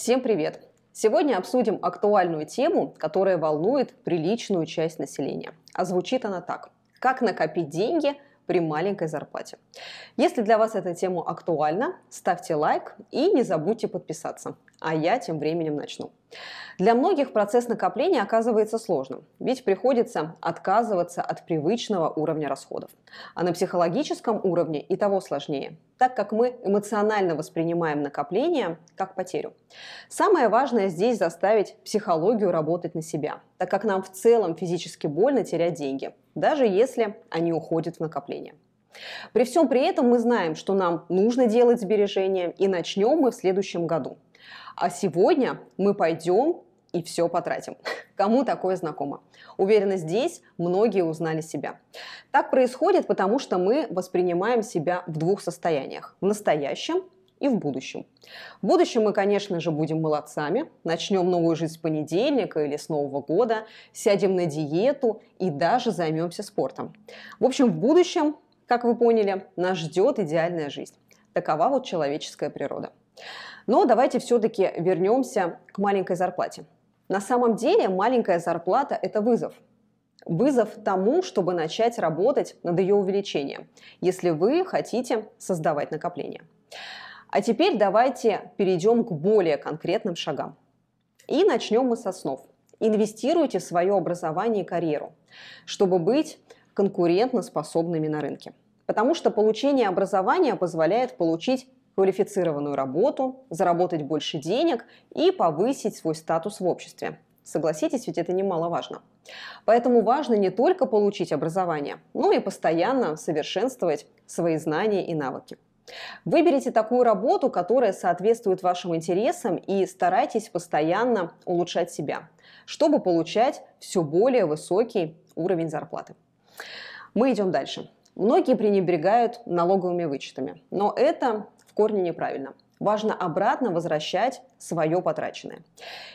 Всем привет! Сегодня обсудим актуальную тему, которая волнует приличную часть населения. А звучит она так. Как накопить деньги при маленькой зарплате? Если для вас эта тема актуальна, ставьте лайк и не забудьте подписаться. А я тем временем начну. Для многих процесс накопления оказывается сложным, ведь приходится отказываться от привычного уровня расходов. А на психологическом уровне и того сложнее, так как мы эмоционально воспринимаем накопление как потерю. Самое важное здесь заставить психологию работать на себя, так как нам в целом физически больно терять деньги, даже если они уходят в накопление. При всем при этом мы знаем, что нам нужно делать сбережения, и начнем мы в следующем году. А сегодня мы пойдем и все потратим. Кому такое знакомо? Уверена, здесь многие узнали себя. Так происходит, потому что мы воспринимаем себя в двух состояниях. В настоящем и в будущем. В будущем мы, конечно же, будем молодцами, начнем новую жизнь с понедельника или с Нового года, сядем на диету и даже займемся спортом. В общем, в будущем, как вы поняли, нас ждет идеальная жизнь. Такова вот человеческая природа. Но давайте все-таки вернемся к маленькой зарплате. На самом деле маленькая зарплата – это вызов. Вызов тому, чтобы начать работать над ее увеличением, если вы хотите создавать накопление. А теперь давайте перейдем к более конкретным шагам. И начнем мы со снов. Инвестируйте в свое образование и карьеру, чтобы быть конкурентоспособными на рынке. Потому что получение образования позволяет получить квалифицированную работу, заработать больше денег и повысить свой статус в обществе. Согласитесь, ведь это немаловажно. Поэтому важно не только получить образование, но и постоянно совершенствовать свои знания и навыки. Выберите такую работу, которая соответствует вашим интересам и старайтесь постоянно улучшать себя, чтобы получать все более высокий уровень зарплаты. Мы идем дальше. Многие пренебрегают налоговыми вычетами, но это корне неправильно. Важно обратно возвращать свое потраченное.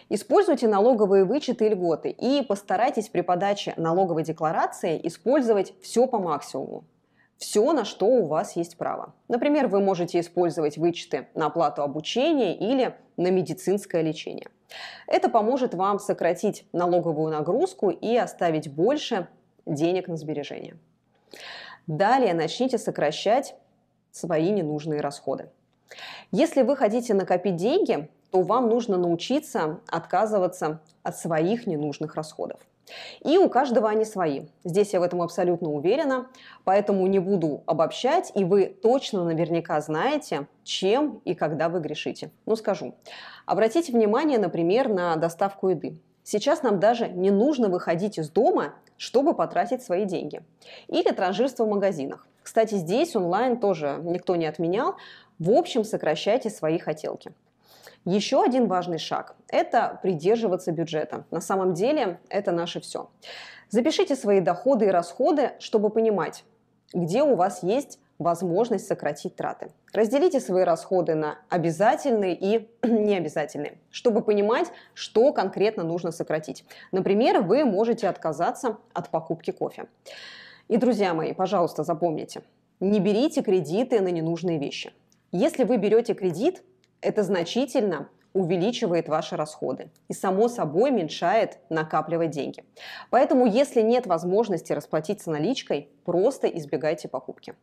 Используйте налоговые вычеты и льготы и постарайтесь при подаче налоговой декларации использовать все по максимуму. Все, на что у вас есть право. Например, вы можете использовать вычеты на оплату обучения или на медицинское лечение. Это поможет вам сократить налоговую нагрузку и оставить больше денег на сбережения. Далее начните сокращать свои ненужные расходы. Если вы хотите накопить деньги, то вам нужно научиться отказываться от своих ненужных расходов. И у каждого они свои. Здесь я в этом абсолютно уверена, поэтому не буду обобщать, и вы точно наверняка знаете, чем и когда вы грешите. Ну, скажу. Обратите внимание, например, на доставку еды. Сейчас нам даже не нужно выходить из дома, чтобы потратить свои деньги. Или транжирство в магазинах. Кстати, здесь онлайн тоже никто не отменял. В общем, сокращайте свои хотелки. Еще один важный шаг – это придерживаться бюджета. На самом деле это наше все. Запишите свои доходы и расходы, чтобы понимать, где у вас есть возможность сократить траты. Разделите свои расходы на обязательные и необязательные, чтобы понимать, что конкретно нужно сократить. Например, вы можете отказаться от покупки кофе. И, друзья мои, пожалуйста, запомните, не берите кредиты на ненужные вещи. Если вы берете кредит, это значительно увеличивает ваши расходы и, само собой, уменьшает накапливать деньги. Поэтому, если нет возможности расплатиться наличкой, просто избегайте покупки.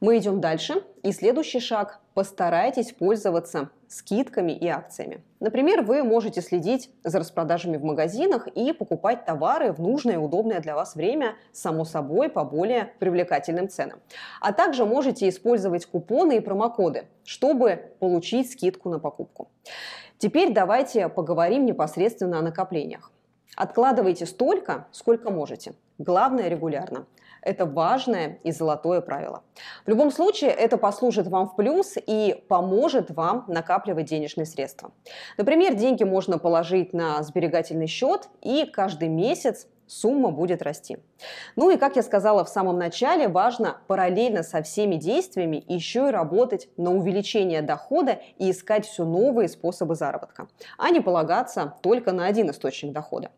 Мы идем дальше. И следующий шаг – постарайтесь пользоваться скидками и акциями. Например, вы можете следить за распродажами в магазинах и покупать товары в нужное и удобное для вас время, само собой, по более привлекательным ценам. А также можете использовать купоны и промокоды, чтобы получить скидку на покупку. Теперь давайте поговорим непосредственно о накоплениях. Откладывайте столько, сколько можете. Главное регулярно. Это важное и золотое правило. В любом случае, это послужит вам в плюс и поможет вам накапливать денежные средства. Например, деньги можно положить на сберегательный счет, и каждый месяц сумма будет расти. Ну и, как я сказала в самом начале, важно параллельно со всеми действиями еще и работать на увеличение дохода и искать все новые способы заработка, а не полагаться только на один источник дохода.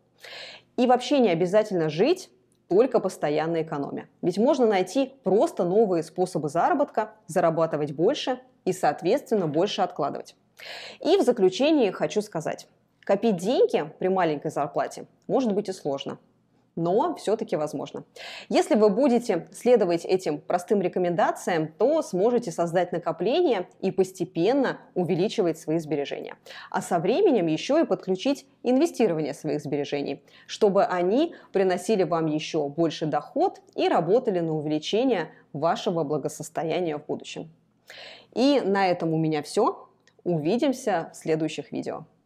И вообще не обязательно жить только постоянная экономия. Ведь можно найти просто новые способы заработка, зарабатывать больше и, соответственно, больше откладывать. И в заключение хочу сказать, копить деньги при маленькой зарплате может быть и сложно но все-таки возможно. Если вы будете следовать этим простым рекомендациям, то сможете создать накопление и постепенно увеличивать свои сбережения. А со временем еще и подключить инвестирование своих сбережений, чтобы они приносили вам еще больше доход и работали на увеличение вашего благосостояния в будущем. И на этом у меня все. Увидимся в следующих видео.